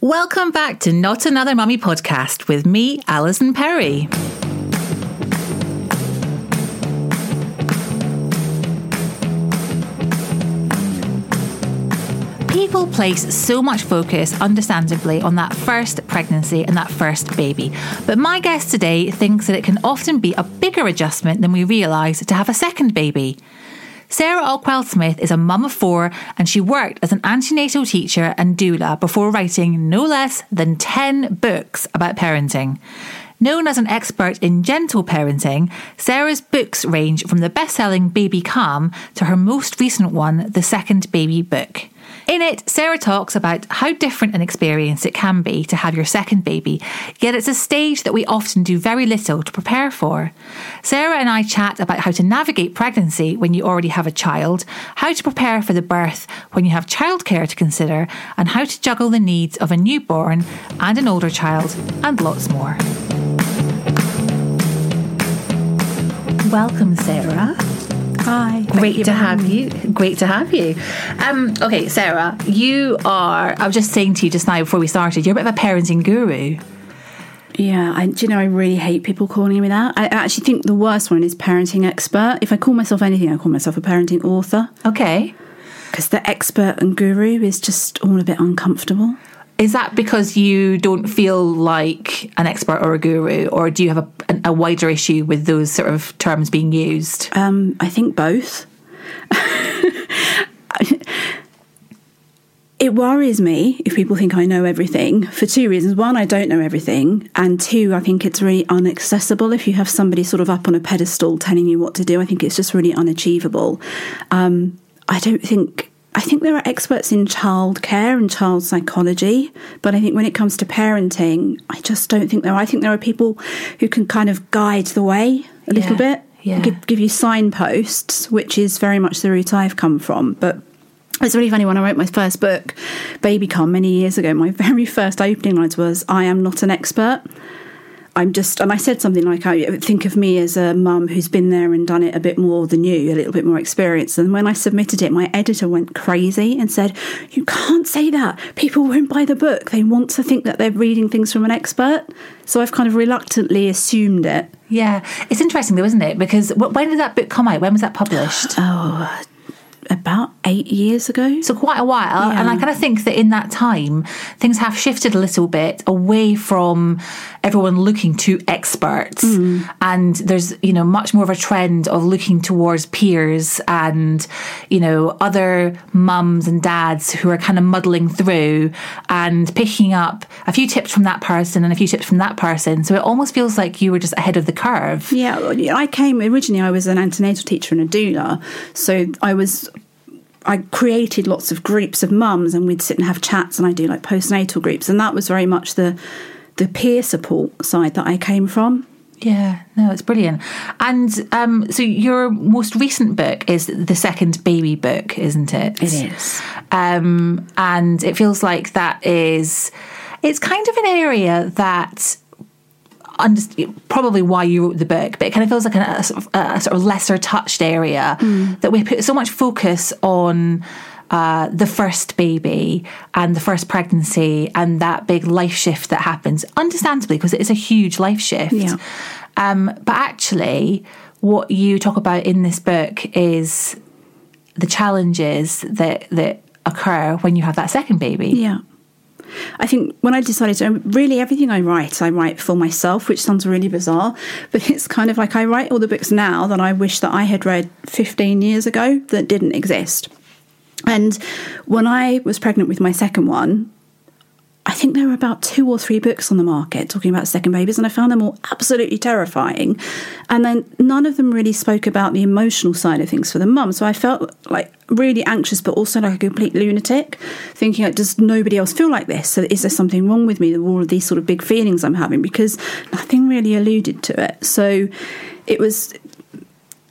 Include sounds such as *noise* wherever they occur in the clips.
Welcome back to Not Another Mummy podcast with me, Alison Perry. People place so much focus, understandably, on that first pregnancy and that first baby. But my guest today thinks that it can often be a bigger adjustment than we realise to have a second baby. Sarah Ockwell Smith is a mum of four and she worked as an antenatal teacher and doula before writing no less than 10 books about parenting. Known as an expert in gentle parenting, Sarah's books range from the best selling Baby Calm to her most recent one, The Second Baby Book. In it, Sarah talks about how different an experience it can be to have your second baby, yet it's a stage that we often do very little to prepare for. Sarah and I chat about how to navigate pregnancy when you already have a child, how to prepare for the birth when you have childcare to consider, and how to juggle the needs of a newborn and an older child, and lots more. Welcome, Sarah. Hi. Great to have you. Great to have you. Um, okay, Sarah, you are. I was just saying to you just now before we started, you're a bit of a parenting guru. Yeah, I, do you know, I really hate people calling me that. I actually think the worst one is parenting expert. If I call myself anything, I call myself a parenting author. Okay. Because the expert and guru is just all a bit uncomfortable. Is that because you don't feel like an expert or a guru, or do you have a, a wider issue with those sort of terms being used? Um, I think both. *laughs* it worries me if people think I know everything for two reasons. One, I don't know everything. And two, I think it's really unaccessible if you have somebody sort of up on a pedestal telling you what to do. I think it's just really unachievable. Um, I don't think. I think there are experts in childcare and child psychology, but I think when it comes to parenting, I just don't think there are. I think there are people who can kind of guide the way a little Yeah, bit, yeah. give, give you signposts, which is very much the route I've come from. But it's really funny when I wrote my first book, Baby Calm, many years ago. My *laughs* very first opening lines was, "I am not an expert. I'm just," and I said something like, "I think of me as a mum who's been there and done it a bit more than you, a little bit more experienced." And when I submitted it, my editor went crazy and said, "You can't say that. People won't buy the book. They want to think that they're reading things from an expert." So I've kind of reluctantly assumed it. Yeah, it's interesting though, isn't it? Because when did that book come out? When was that published? *gasps* Oh, about eight years ago. So quite a while, Yeah. and I kind of think that in that time things have shifted a little bit away from everyone looking to experts, mm. and there's you know much more of a trend of looking towards peers and you know other mums and dads who are kind of muddling through and picking up a few tips from that person and a few tips from that person. So it almost feels like you were just ahead of the curve. Yeah, yeah, I came originally. I was an antenatal teacher and a doula, so I was. I created lots of groups of mums, and we'd sit and have chats, and I do like postnatal groups, and that was very much the the peer support side that I came from. Yeah, no, it's brilliant. And um, so your most recent book is the second baby book, isn't it? It is. Um, and it feels like that is, it's kind of an area that. Probably why you wrote the book, but it kind of feels like a, a, a sort of lesser touched area that we put so much focus on uh, the first baby and the first pregnancy and that big life shift that happens, understandably, because it is a huge life shift. Yeah. Um, but actually, what you talk about in this book is the challenges that that occur when you have that second baby. Yeah. I think when I decided to, really everything I write, I write for myself, which sounds really bizarre, *laughs* but it's kind of like I write all the books now that I wish that I had read 15 years ago that didn't exist. And when I was pregnant with my second one, I think there were about two or three books on the market talking about second babies, and I found them all absolutely terrifying. And then none of them really spoke about the emotional side of things for the mum. So I felt like really anxious, but also like a complete lunatic, thinking, like, does nobody else feel like this? So is there something wrong with me all of these sort of big feelings I'm having? Because nothing really alluded to it. So it was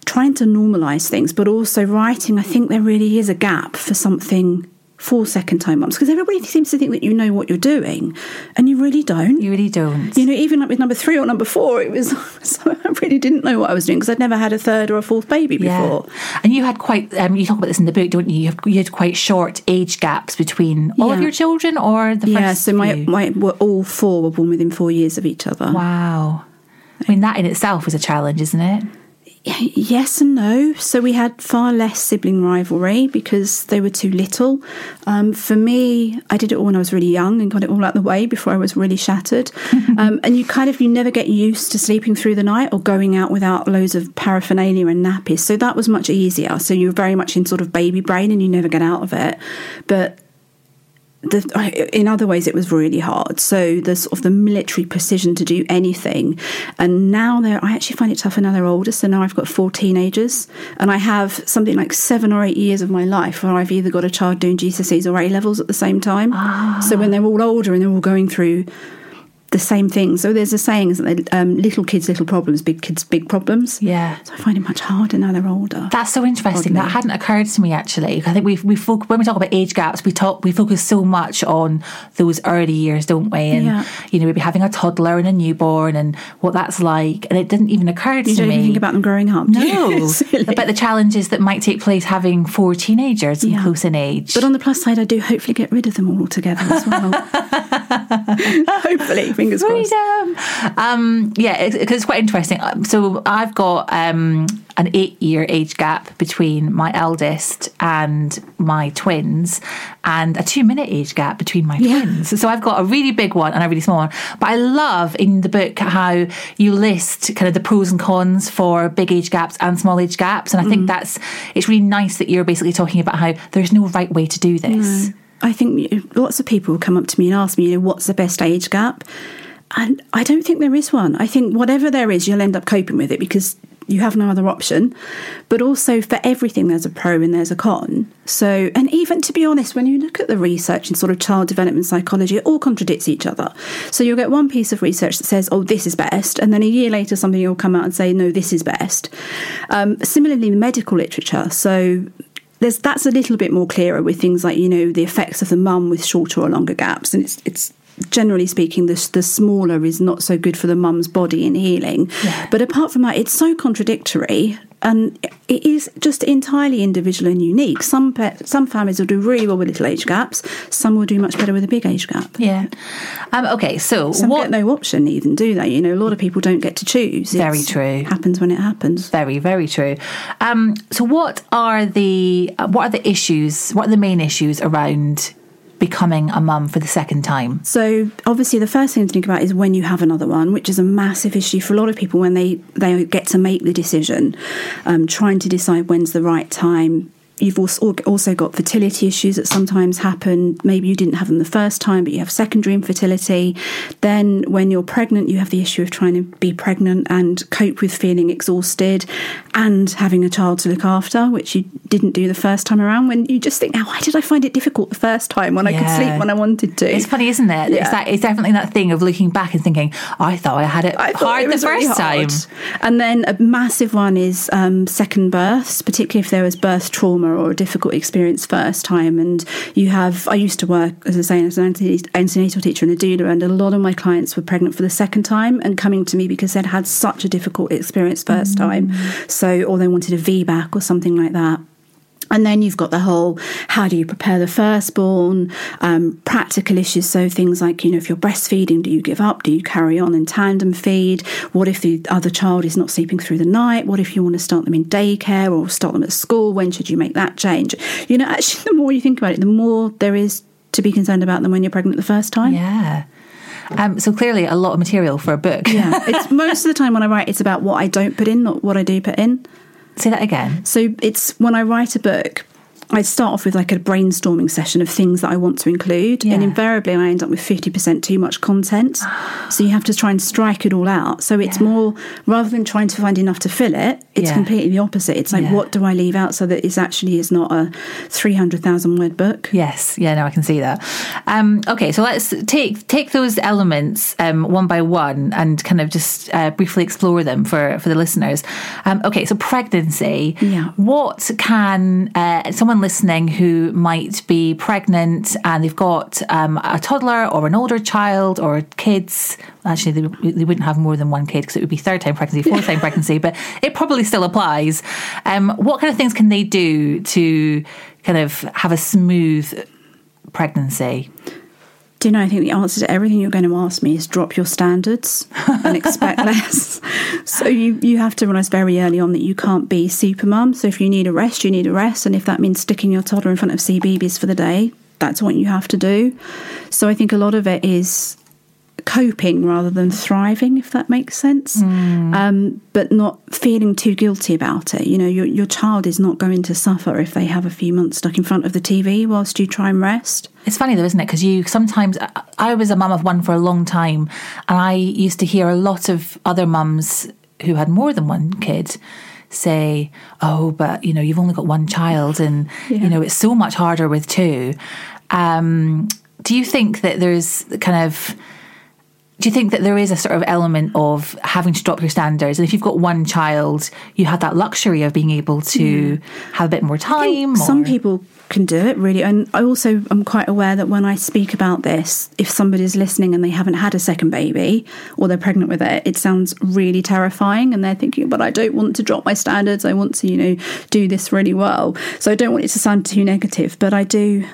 trying to normalize things, but also writing. I think there really is a gap for something for second time mums because everybody seems to think that you know what you're doing and you really don't. You really don't. You know, even like with number three or number four, it was *laughs* so I really didn't know what I was doing because I'd never had a third or a fourth baby before. Yeah. And you had quite, um, you talk about this in the book, don't you? You, have, you had quite short age gaps between all Yeah. of your children or the first Yeah, so my, few? my were all four were born within four years of each other. Wow. I mean, that in itself was a challenge, isn't it? Yes and no. So we had far less sibling rivalry because they were too little. Um, for me, I did it all when I was really young and got it all out the way before I was really shattered. *laughs* um, and you kind of you never get used to sleeping through the night or going out without loads of paraphernalia and nappies. So that was much easier. So you're very much in sort of baby brain and you never get out of it. But the, in other ways, it was really hard. So the sort of the military precision to do anything, and now they're. I actually find it tougher now they're older. So now I've got four teenagers, and I have something like seven or eight years of my life where I've either got a child doing GCSEs or A levels at the same time. Ah. So when they're all older and they're all going through the same thing. So there's a saying, isn't there? Um, little kids, little problems, big kids, big problems. Yeah. So I find it much harder now they're older. That's so interesting. That hadn't occurred to me actually. I think we we foc- when we talk about age gaps, we talk we focus so much on those early years, don't we? And Yeah. you know, maybe having a toddler and a newborn and what that's like, and it didn't even occur to You don't me. even think about them growing up. do you? no, *laughs* about the challenges that might take place having four teenagers Yeah. close in age. But on the plus side, I do hopefully get rid of them all altogether as well. *laughs* *laughs* hopefully, fingers crossed. freedom. Um, yeah, because it's quite interesting. Um, So I've got um, an eight-year age gap between my eldest and my twins, and a two-minute age gap between my Yeah. twins. So I've got a really big one and a really small one. But I love in the book how you list kind of the pros and cons for big age gaps and small age gaps, and I Mm. think that's it's really nice that you're basically talking about how there's no right way to do this. I think lots of people come up to me and ask me, you know, what's the best age gap? And I don't think there is one. I think whatever there is, you'll end up coping with it because you have no other option. But also, for everything, there's a pro and there's a con. So, and even to be honest, when you look at the research in sort of child development psychology, it all contradicts each other. So, you'll get one piece of research that says, oh, this is best. And then a year later, somebody will come out and say, no, this is best. Um, similarly, medical literature. So, there's that's a little bit more clearer with things like you know the effects of the mum with shorter or longer gaps, and it's it's generally speaking the the smaller is not so good for the mum's body in healing. But apart from that, it's so contradictory. And it is just entirely individual and unique. Some pe- some families will do really well with little age gaps. Some will do much better with a big age gap. Yeah. Um, okay, so Some what get no option even, do they? You know, a lot of people don't get to choose. Very true. Happens when it happens. Very, very true. Um, so, what are the uh, what are the issues? What are the main issues around becoming a mum for the second time? So obviously, the first thing to think about is when you have another one, which is a massive issue for a lot of people when they they get to make the decision, um, trying to decide when's the right time. You've also got fertility issues that sometimes happen. Maybe you didn't have them the first time, but you have secondary infertility. Then, when you're pregnant, you have the issue of trying to be pregnant and cope with feeling exhausted and having a child to look after, which you didn't do the first time around. When you just think, now, why did I find it difficult the first time when I could sleep when I wanted to? It's funny, isn't it? It's, that, it's definitely that thing of looking back and thinking, I thought I had it I hard it the first really time. And then a massive one is um, second births, particularly if there was birth trauma or a difficult experience first time. And you have, I used to work, as I say, as an antenatal teacher and a doula, and a lot of my clients were pregnant for the second time and coming to me because they'd had such a difficult experience first mm. time. So, or they wanted a VBAC or something like that. And then you've got the whole how do you prepare the firstborn, um, practical issues. So things like, you know, if you're breastfeeding, do you give up? Do you carry on and tandem feed? What if the other child is not sleeping through the night? What if you want to start them in daycare or start them at school? When should you make that change? You know, actually, *laughs* the more you think about it, the more there is to be concerned about than when you're pregnant the first time. Yeah. Um, so clearly, a lot of material for a book. Yeah. *laughs* It's most of the time when I write, it's about what I don't put in, not what I do put in. Say that again. So it's when I write a book, I start off with like a brainstorming session of things that I want to include, Yeah. and invariably I end up with fifty percent too much content. so you have to try and strike it all out. So it's more rather than trying to find enough to fill it, it's Yeah. completely the opposite. It's like Yeah. what do I leave out so that it actually is not a three hundred thousand word book. Yes, yeah, no, I can see that. Um, okay, so let's take take those elements um, one by one and kind of just uh, briefly explore them for for the listeners. Um, okay, so pregnancy. Yeah. What can uh, someone listening who might be pregnant and they've got um, a toddler or an older child or kids? Actually, they, they wouldn't have more than one kid because it would be third time pregnancy, fourth time *laughs* pregnancy, but it probably still applies. Um, what kind of things can they do to kind of have a smooth pregnancy? Do you know? I think the answer to everything you're going to ask me is drop your standards and expect *laughs* less. So you you have to realise very early on that you can't be super mum. So if you need a rest, you need a rest, and if that means sticking your toddler in front of CBeebies for the day, that's what you have to do. So I think a lot of it is coping rather than thriving, if that makes sense. Um, but not feeling too guilty about it. You know, your your child is not going to suffer if they have a few months stuck in front of the TV whilst you try and rest. It's funny though, isn't it? Because you sometimes, I- was a mum of one for a long time, and I used to hear a lot of other mums who had more than one kid say, "Oh, but you know, you've only got one child, and you know, it's so much harder with two. Um, do you think that there's kind of do you think that there is a sort of element of having to drop your standards? And if you've got one child, you have that luxury of being able to mm. have a bit more time. Some people can do it really, and I also am quite aware that when I speak about this, if somebody's listening and they haven't had a second baby or they're pregnant with it, it sounds really terrifying, and they're thinking, "But I don't want to drop my standards. I want to, you know, do this really well." So I don't want it to sound too negative, but I do.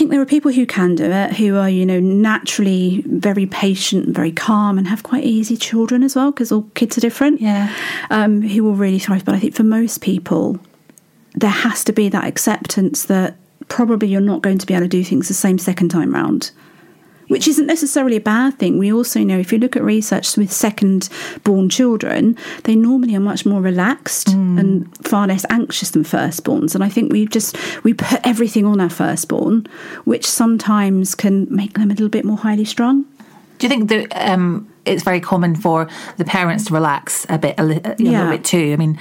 I think there are people who can do it, who are, you know, naturally very patient, very calm, and have quite easy children as well, because all kids are different. Yeah. Um, who will really thrive. But I think for most people, there has to be that acceptance that probably you're not going to be able to do things the same second time round. Which isn't necessarily a bad thing. We also know if you look at research with second born children, they normally are much more relaxed and far less anxious than firstborns. And I think we just we put everything on our firstborn, which sometimes can make them a little bit more highly strung. Do you think that um, it's very common for the parents to relax a bit, a, li- a Yeah. little bit too? I mean,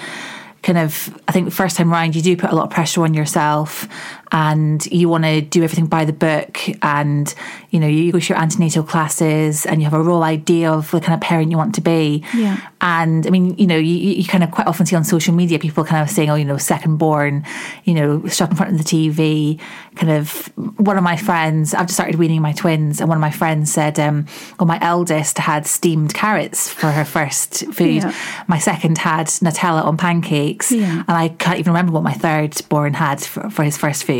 kind of, I think the first time round, you do put a lot of pressure on yourself, and you want to do everything by the book, and you know, you go to your antenatal classes, and you have a real idea of the kind of parent you want to be. Yeah. And I mean, you know, you, you kind of quite often see on social media people kind of saying, oh, you know, second born, you know, stuck in front of the TV. Kind of, one of my friends, I've just started weaning my twins, and one of my friends said, um, well, my eldest had steamed carrots for her first food. Yeah. My second had Nutella on pancakes. Yeah. And I can't even remember what my third born had for, for his first food.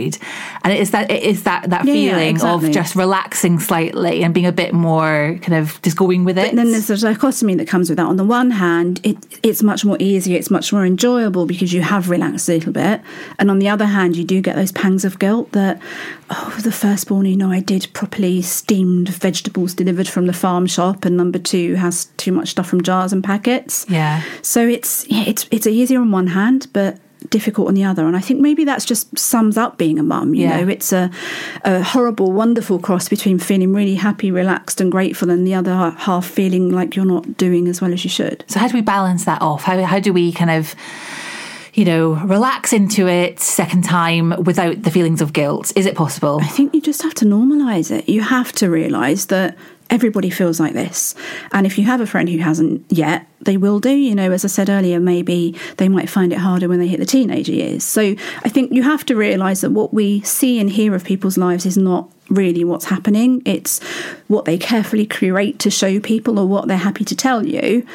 And it is that, it is that, that Yeah, yeah, feeling exactly. of just relaxing slightly and being a bit more kind of just going with it. And then there's a dichotomy that comes with that. On the one hand, it, it's much more easier, it's much more enjoyable because you have relaxed a little bit. And on the other hand, you do get those pangs of guilt that, oh, the firstborn, you know, I did properly steamed vegetables delivered from the farm shop, and number two has too much stuff from jars and packets. Yeah. So it's yeah, it's it's easier on one hand, but difficult on the other. And I think maybe that's just sums up being a mum. You Yeah. know, it's a, a horrible, wonderful cross between feeling really happy, relaxed, and grateful, and the other half feeling like you're not doing as well as you should. So how do we balance that off? How how do we kind of you know, relax into it second time without the feelings of guilt? Is it possible? I think you just have to normalize it. You have to realize that everybody feels like this. And if you have a friend who hasn't yet, they will do. You know, as I said earlier, maybe they might find it harder when they hit the teenager years. So I think you have to realize that what we see and hear of people's lives is not really what's happening. It's what they carefully curate to show people or what they're happy to tell you.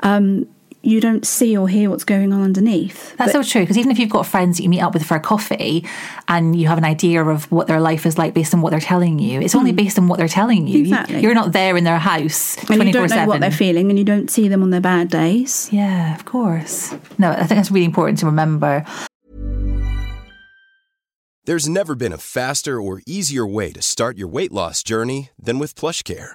Um, you don't see or hear what's going on underneath. That's so true. Because even if you've got friends that you meet up with for a coffee and you have an idea of what their life is like based on what they're telling you, it's only based on what they're telling you. Hmm. Exactly. You, are not there in their house and twenty you don't know what they're feeling, and you don't see them on their bad days. Yeah, of course. No, I think that's really important to remember. There's never been a faster or easier way to start your weight loss journey than with PlushCare.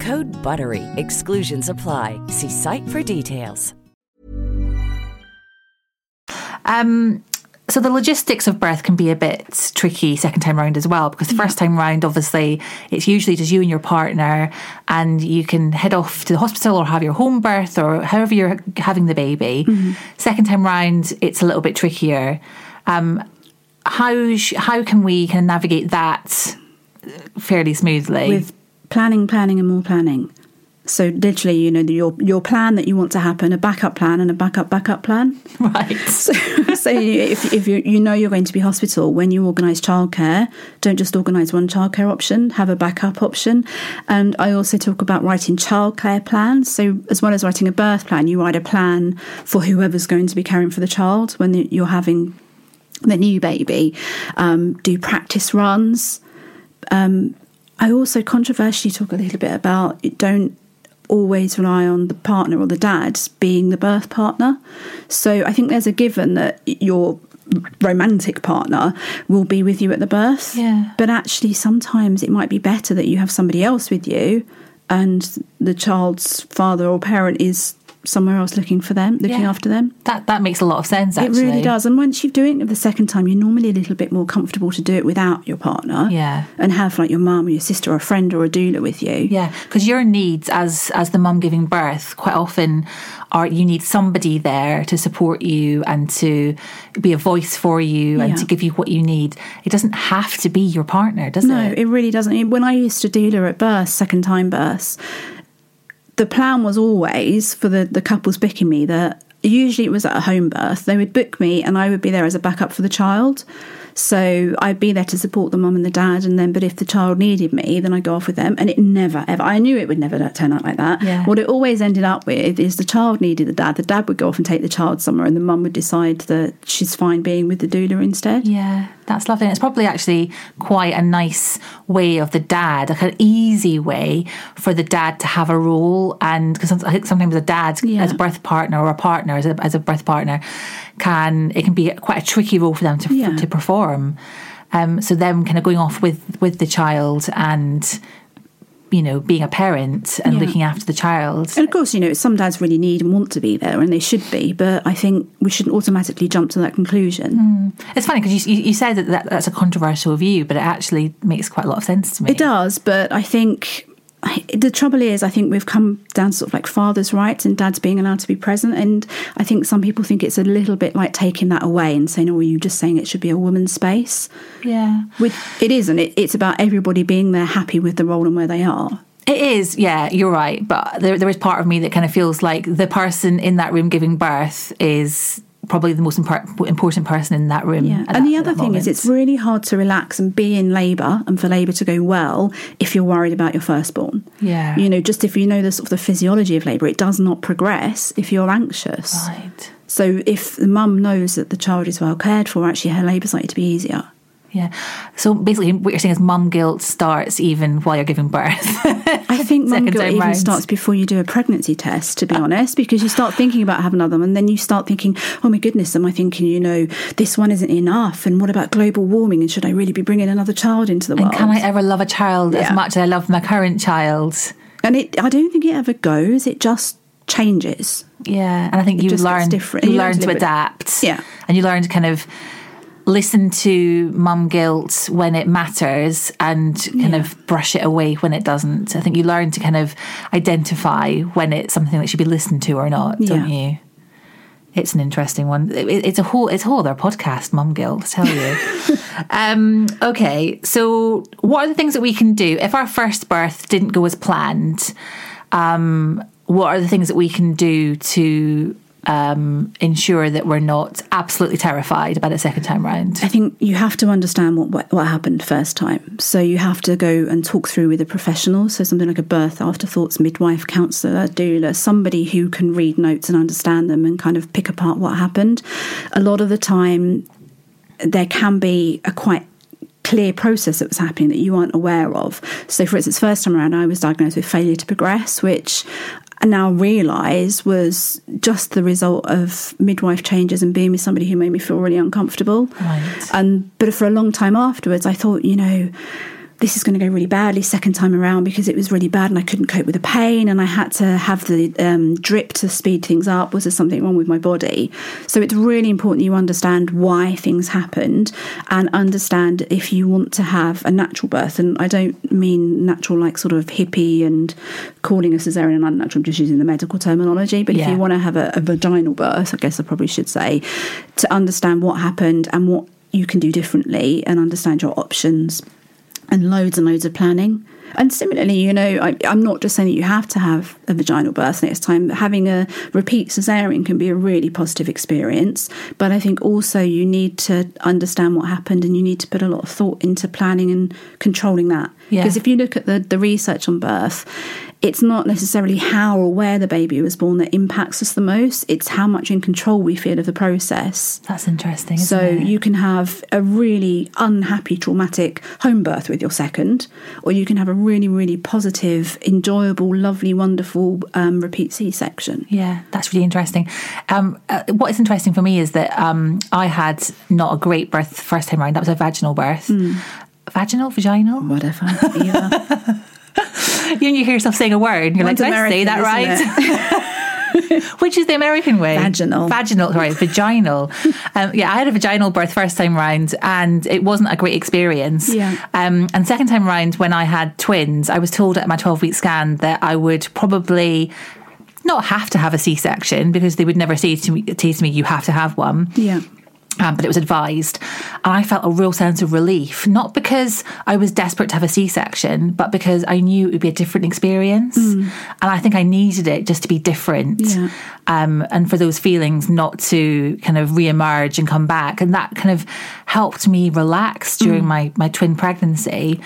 Code BUTTERY. Exclusions apply. See site for details. Um, so the logistics of birth can be a bit tricky second time round as well because the first time round obviously it's usually just you and your partner and you can head off to the hospital or have your home birth or however you're having the baby second time round it's a little bit trickier um, how sh- how can we kind of navigate that fairly smoothly with planning, planning, and more planning. So literally, you know, your your plan that you want to happen, a backup plan, and a backup backup plan. *laughs* right *laughs* So, so if if you you know you're going to be hospital when you organise childcare, don't just organise one childcare option. Have a backup option. And I also talk about writing childcare plans. So as well as writing a birth plan, you write a plan for whoever's going to be caring for the child when you're having the new baby. Um, do practice runs. Um, I also controversially talk a little bit about don't always rely on the partner or the dad being the birth partner. So I think there's a given that your romantic partner will be with you at the birth. Yeah. But actually, sometimes it might be better that you have somebody else with you and the child's father or parent is somewhere else looking for them, looking Yeah. after them. that that makes a lot of sense actually It really does. And once you're doing it the second time, you're normally a little bit more comfortable to do it without your partner. Yeah. And have like your mum or your sister or a friend or a doula with you. Yeah, because your needs as as the mum giving birth quite often are you need somebody there to support you and to be a voice for you and to give you what you need. It doesn't have to be your partner, does No, it? it really doesn't. When I used to doula at birth, second time births, the plan was always for the, the couples booking me that usually it was at a home birth. They would book me and I would be there as a backup for the child. So I'd be there to support the mum and the dad, and then, but if the child needed me, then I'd go off with them. And it never, ever, I knew it would never turn out like that. Yeah. What it always ended up with is the child needed the dad. The dad would go off and take the child somewhere, and the mum would decide that she's fine being with the doula instead. Yeah, that's lovely. And it's probably actually quite a nice way of the dad, like an easy way for the dad to have a role. And because I think sometimes a dad, Yeah. as a birth partner or a partner as a, as a birth partner, can it can be quite a tricky role for them to Yeah. to perform. Um, so them kind of going off with with the child and you know being a parent and Yeah. looking after the child. And of course, you know, some dads really need and want to be there, and they should be. But I think we shouldn't automatically jump to that conclusion. It's funny because you, you you said that, that that's a controversial view, but it actually makes quite a lot of sense to me. It does, but I think the trouble is, I think we've come down to sort of like father's rights and dads being allowed to be present. And I think some people think it's a little bit like taking that away and saying, "Oh, are you just saying it should be a woman's space?" Yeah. Which it isn't. It, it's about everybody being there, happy with the role and where they are. It is, yeah, you're right. But there, there is part of me that kind of feels like the person in that room giving birth is probably the most impor- important person in that room. Yeah. And that- the other thing is, it's really hard to relax and be in labour and for labour to go well if you're worried about your firstborn. Yeah. You know, just if you know the sort of the physiology of labour, it does not progress if you're anxious. right. So if the mum knows that the child is well cared for, actually her labour's likely to be easier. Yeah. So basically, what you're saying is mum guilt starts even while you're giving birth. I think *laughs* mum guilt even round. starts before you do a pregnancy test, to be uh, honest, because you start thinking about having another one, and then you start thinking, oh my goodness, am I thinking, you know, this one isn't enough? And what about global warming? And should I really be bringing another child into the world? and can I ever love a child as much as I love my current child? and it, I don't think it ever goes, it just changes. Yeah, and I think you just learn different. you You learn to it. adapt. Yeah. and you learn to kind of listen to mum guilt when it matters and kind Yeah. of brush it away when it doesn't. I think you learn to kind of identify when it's something that should be listened to or not, don't you? It's an interesting one. It- It's a whole it's a whole other podcast, mum guilt. I tell you. *laughs* um, okay, so what are the things that we can do if our first birth didn't go as planned? Um, what are the things that we can do to um, ensure that we're not absolutely terrified about it second time round? I think you have to understand what, what what happened first time. So you have to go and talk through with a professional. So something like a birth afterthoughts midwife, counsellor, doula, somebody who can read notes and understand them and kind of pick apart what happened. A lot of the time, there can be a quite clear process that was happening that you aren't aware of. So, for instance, first time around, I was diagnosed with failure to progress, which I now realise was just the result of midwife changes and being with somebody who made me feel really uncomfortable. Right. And but for a long time afterwards, I thought, you know. This is going to go really badly second time around because it was really bad and I couldn't cope with the pain and I had to have the um, drip to speed things up. Was there something wrong with my body? So it's really important you understand why things happened and understand if you want to have a natural birth. And I don't mean natural like sort of hippie and calling a cesarean an unnatural, I'm just using the medical terminology. But if you want to have a, a vaginal birth, I guess I probably should say, to understand what happened and what you can do differently and understand your options and loads and loads of planning. And similarly, you know, I, I'm not just saying that you have to have a vaginal birth next time. Having a repeat cesarean can be a really positive experience. But I think also you need to understand what happened and you need to put a lot of thought into planning and controlling that. Yeah. Because if you look at the, the research on birth, it's not necessarily how or where the baby was born that impacts us the most. It's how much in control we feel of the process. That's interesting. So it? you can have a really unhappy, traumatic home birth with your second, or you can have a really, really positive, enjoyable, lovely, wonderful um, repeat C section. Yeah, that's really interesting. Um, uh, what is interesting for me is that um, I had not a great birth first time around. That was a vaginal birth. Hmm. Vaginal, vaginal. Whatever. Yeah. *laughs* *laughs* You, you hear yourself saying a word, and you're One's like, "Did I say American, that right?" *laughs* Which is the American way? Vaginal. Vaginal, sorry, vaginal. *laughs* Um, yeah, I had a vaginal birth first time round, and it wasn't a great experience. Yeah. Um, and second time round, when I had twins, I was told at my 12 week scan that I would probably not have to have a C section because they would never say to me, say to me, "You have to have one." yeah. Um, but it was advised. And I felt a real sense of relief, not because I was desperate to have a C section, but because I knew it would be a different experience. And I think I needed it just to be different. Yeah. Um, and for those feelings not to kind of re-emerge and come back. And that kind of helped me relax during my, my twin pregnancy.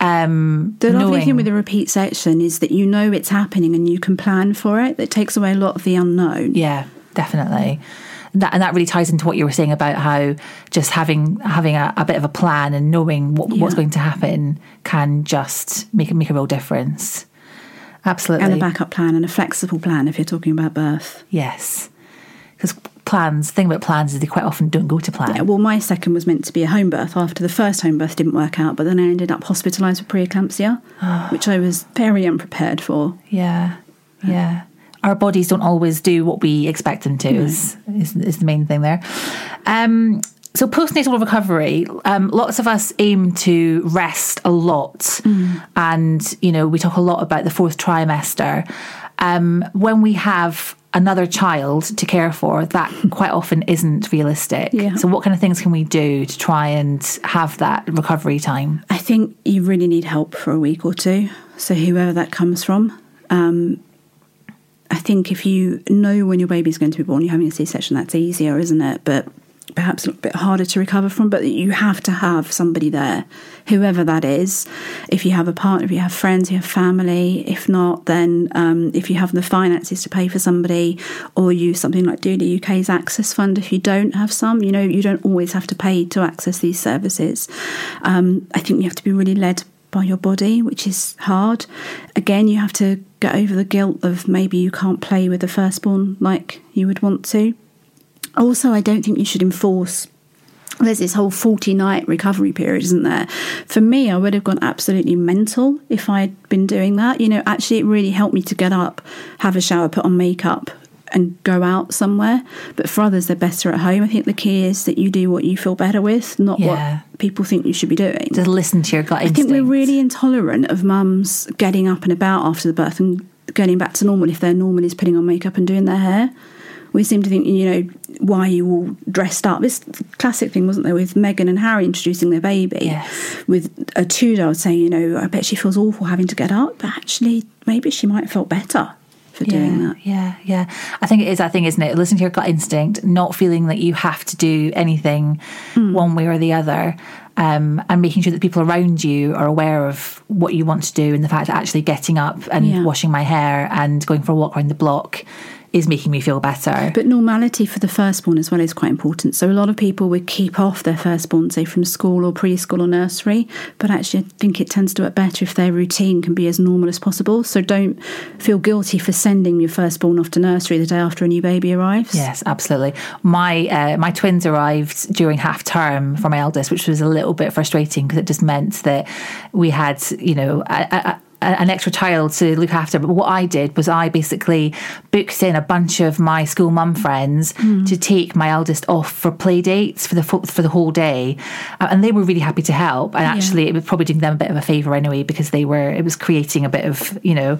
Um, The lovely knowing- thing with a repeat section is that you know it's happening and you can plan for it. That takes away a lot of the unknown. Yeah, definitely. That, and that really ties into what you were saying about how just having having a, a bit of a plan and knowing what, what's going to happen can just make make a real difference. Absolutely, And a backup plan and a flexible plan if you're talking about birth. yes. Because plans, the thing about plans is they quite often don't go to plan. Yeah, well, my second was meant to be a home birth after the first home birth didn't work out, but then I ended up hospitalised with preeclampsia, *gasps* which I was very unprepared for. Yeah, yeah. Our bodies don't always do what we expect them to. Is, is is the main thing there. Um, so postnatal recovery, um, lots of us aim to rest a lot, and you know we talk a lot about the fourth trimester. Um, when we have another child to care for, that *laughs* quite often isn't realistic. Yeah. So, what kind of things can we do to try and have that recovery time? I think you really need help for a week or two. So, whoever that comes from. Um, I think if you know when your baby's going to be born, you're having a C section, that's easier, isn't it? But perhaps a bit harder to recover from, but you have to have somebody there, whoever that is. If you have a partner, if you have friends, you have family. If not, then um, if you have the finances to pay for somebody, or use something like Doula UK's Access Fund. If you don't have some, you know, you don't always have to pay to access these services. Um, I think you have to be really led by your body, which is hard. Again, you have to get over the guilt of maybe you can't play with the firstborn like you would want to. Also, I don't think you should enforce there's this whole 40 night recovery period, isn't there? For me, I would have gone absolutely mental if I'd been doing that. You know, actually, it really helped me to get up, have a shower, put on makeup, and go out somewhere. But for others, they're better at home. I think the key is that you do what you feel better with, not Yeah. what people think you should be doing. Just listen to your gut I instinct. think we're really intolerant of mums getting up and about after the birth and getting back to normal if their normal is putting on makeup and doing their hair. We seem to think, you know, why are you all dressed up? This classic thing, wasn't there, with Meghan and Harry introducing their baby? Yes. With a two-year-old saying, you know, I bet she feels awful having to get up, but actually, maybe she might have felt better for doing that. Yeah, yeah. I think it is that thing, isn't it? Listen to your gut instinct, not feeling that you have to do anything Hmm. one way or the other. Um, and making sure that people around you are aware of what you want to do and the fact that actually getting up and Yeah. washing my hair and going for a walk around the block is making me feel better. But normality for the firstborn as well is quite important. So a lot of people would keep off their firstborn, say from school or preschool or nursery, but actually I think it tends to work better if their routine can be as normal as possible. So don't feel guilty for sending your firstborn off to nursery the day after a new baby arrives. Yes, absolutely. My uh, my twins arrived during half term for my eldest, which was a little bit frustrating because it just meant that we had, you know, a, a, an extra child to look after. But what I did was I basically booked in a bunch of my school mum friends to take my eldest off for play dates for the for the whole day, Uh, and they were really happy to help. And actually, it was probably doing them a bit of a favour anyway because they were it was creating a bit of you know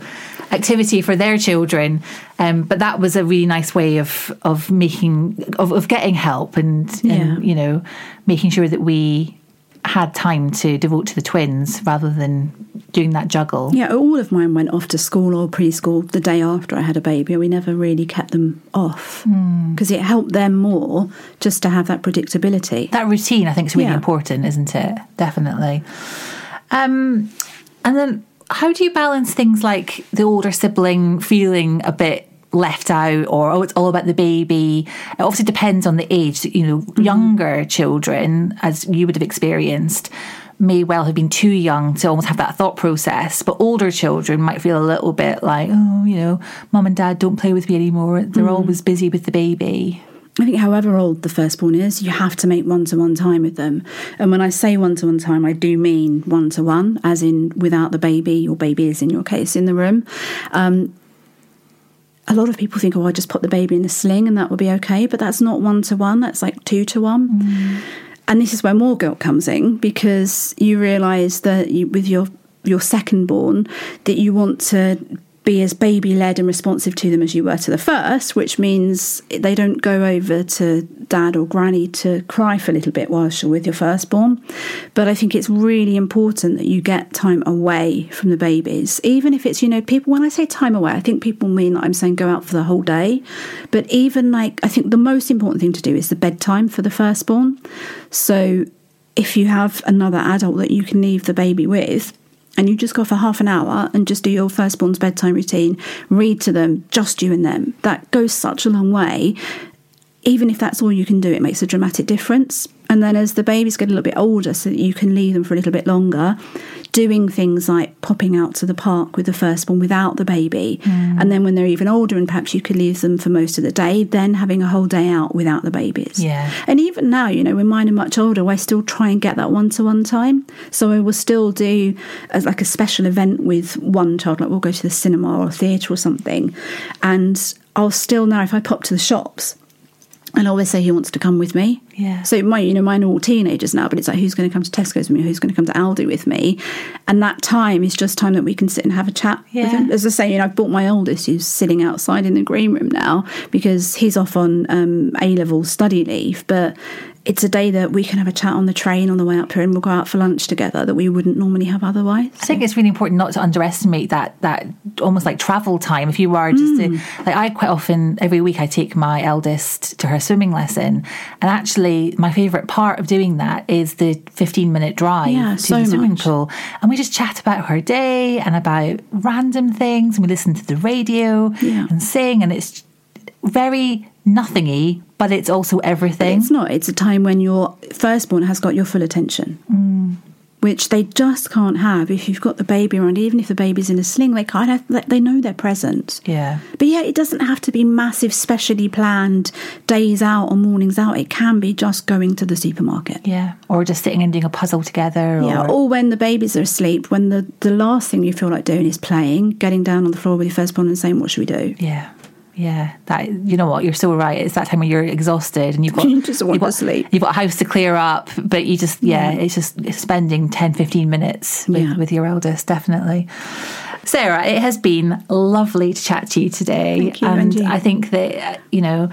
activity for their children. Um, but that was a really nice way of of making of, of getting help and, Yeah. and you know making sure that we had time to devote to the twins rather than doing that juggle. Yeah, all of mine went off to school or preschool the day after I had a baby. We never really kept them off because it helped them more just to have that predictability. That routine, I think, is really Yeah. important, isn't it? Definitely. Um, and then, how do you balance things like the older sibling feeling a bit left out, or oh, it's all about the baby? It obviously depends on the age. You know, younger children, as you would have experienced. May well have been too young to almost have that thought process, but older children might feel a little bit like, oh, you know, mum and dad don't play with me anymore. They're always busy with the baby. I think, however old the firstborn is, you have to make one to one time with them. And when I say one to one time, I do mean one to one, as in without the baby, your baby is in your case in the room. Um, a lot of people think, oh, I just put the baby in the sling and that will be okay. But that's not one to one, that's like two to one. Mm. And this is where more guilt comes in because you realise that you, with your your second born, that you want to be as baby led and responsive to them as you were to the first, which means they don't go over to dad or granny to cry for a little bit whilst you're with your firstborn. But I think it's really important that you get time away from the babies, even if it's, you know, people, when I say time away, I think people mean that I'm saying go out for the whole day. But even like, I think the most important thing to do is the bedtime for the firstborn. So if you have another adult that you can leave the baby with, and you just go for half an hour and just do your firstborn's bedtime routine, read to them, just you and them. That goes such a long way. Even if that's all you can do, it makes a dramatic difference. And then as the babies get a little bit older, so that you can leave them for a little bit longer, doing things like popping out to the park with the firstborn without the baby. Mm. And then when they're even older, and perhaps you could leave them for most of the day, then having a whole day out without the babies. Yeah. And even now, you know, when mine are much older, I still try and get that one to one time. So I will still do as like a special event with one child, like we'll go to the cinema or theatre or something. And I'll still now, if I pop to the shops, and I always say he wants to come with me. Yeah. So my, you know, mine are all teenagers now, but it's like who's going to come to Tesco's with me, who's going to come to Aldi with me, and that time is just time that we can sit and have a chat Yeah. with him. As I say, you know, I've bought my oldest who's sitting outside in the green room now because he's off on um, A level study leave, but it's a day that we can have a chat on the train on the way up here and we'll go out for lunch together that we wouldn't normally have otherwise. I think it's really important not to underestimate that that almost like travel time. If you are just to, mm. like I quite often every week I take my eldest to her swimming lesson, and actually my favourite part of doing that is the fifteen minute drive Yeah, to so the swimming much. pool, and we just chat about her day and about random things, and we listen to the radio Yeah. and sing, and it's very nothingy, but it's also everything. It's not. It's a time when your firstborn has got your full attention, mm. which they just can't have if you've got the baby around. Even if the baby's in a sling, they can't have. They know they're present. yeah. But yeah, it doesn't have to be massive, specially planned days out or mornings out. It can be just going to the supermarket. Yeah, or just sitting and doing a puzzle together. Yeah, or, or when the babies are asleep, when the, the last thing you feel like doing is playing, getting down on the floor with your firstborn and saying, What should we do? Yeah. Yeah, that you know what you're so right. It's that time when you're exhausted and you've got *laughs* You just want you've got, to sleep. You've got a house to clear up, but you just yeah, it's just spending 10, 15 minutes with, Yeah. with your eldest definitely. Sarah, it has been lovely to chat to you today, Thank you, and Angie. I think that you know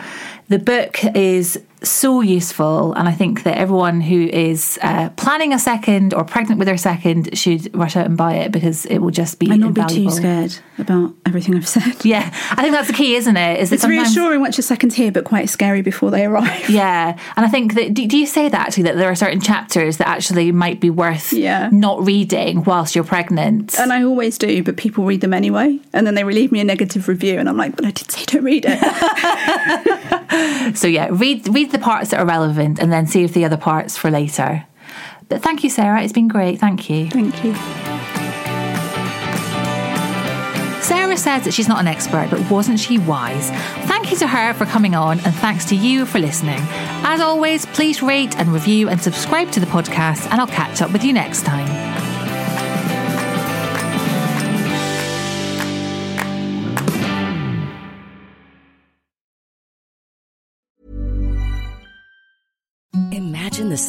the book is so useful, and I think that everyone who is uh, planning a second or pregnant with their second should rush out and buy it because it will just be And not be too scared about everything I've said. *laughs* Yeah, I think that's the key, isn't it? Is It's reassuring once your second's here, but quite scary before they arrive. *laughs* Yeah, and I think that do, do you say that actually that there are certain chapters that actually might be worth Yeah. not reading whilst you're pregnant? And I always do, but people read them anyway. And then they leave me a negative review, and I'm like, but I did say don't read it. *laughs* so yeah, read read the parts that are relevant and then save the other parts for later. But thank you, Sarah. It's been great. Thank you. Thank you. Sarah says that she's not an expert, but wasn't she wise? Thank you to her for coming on, and thanks to you for listening. As always, please rate and review and subscribe to the podcast, and I'll catch up with you next time. The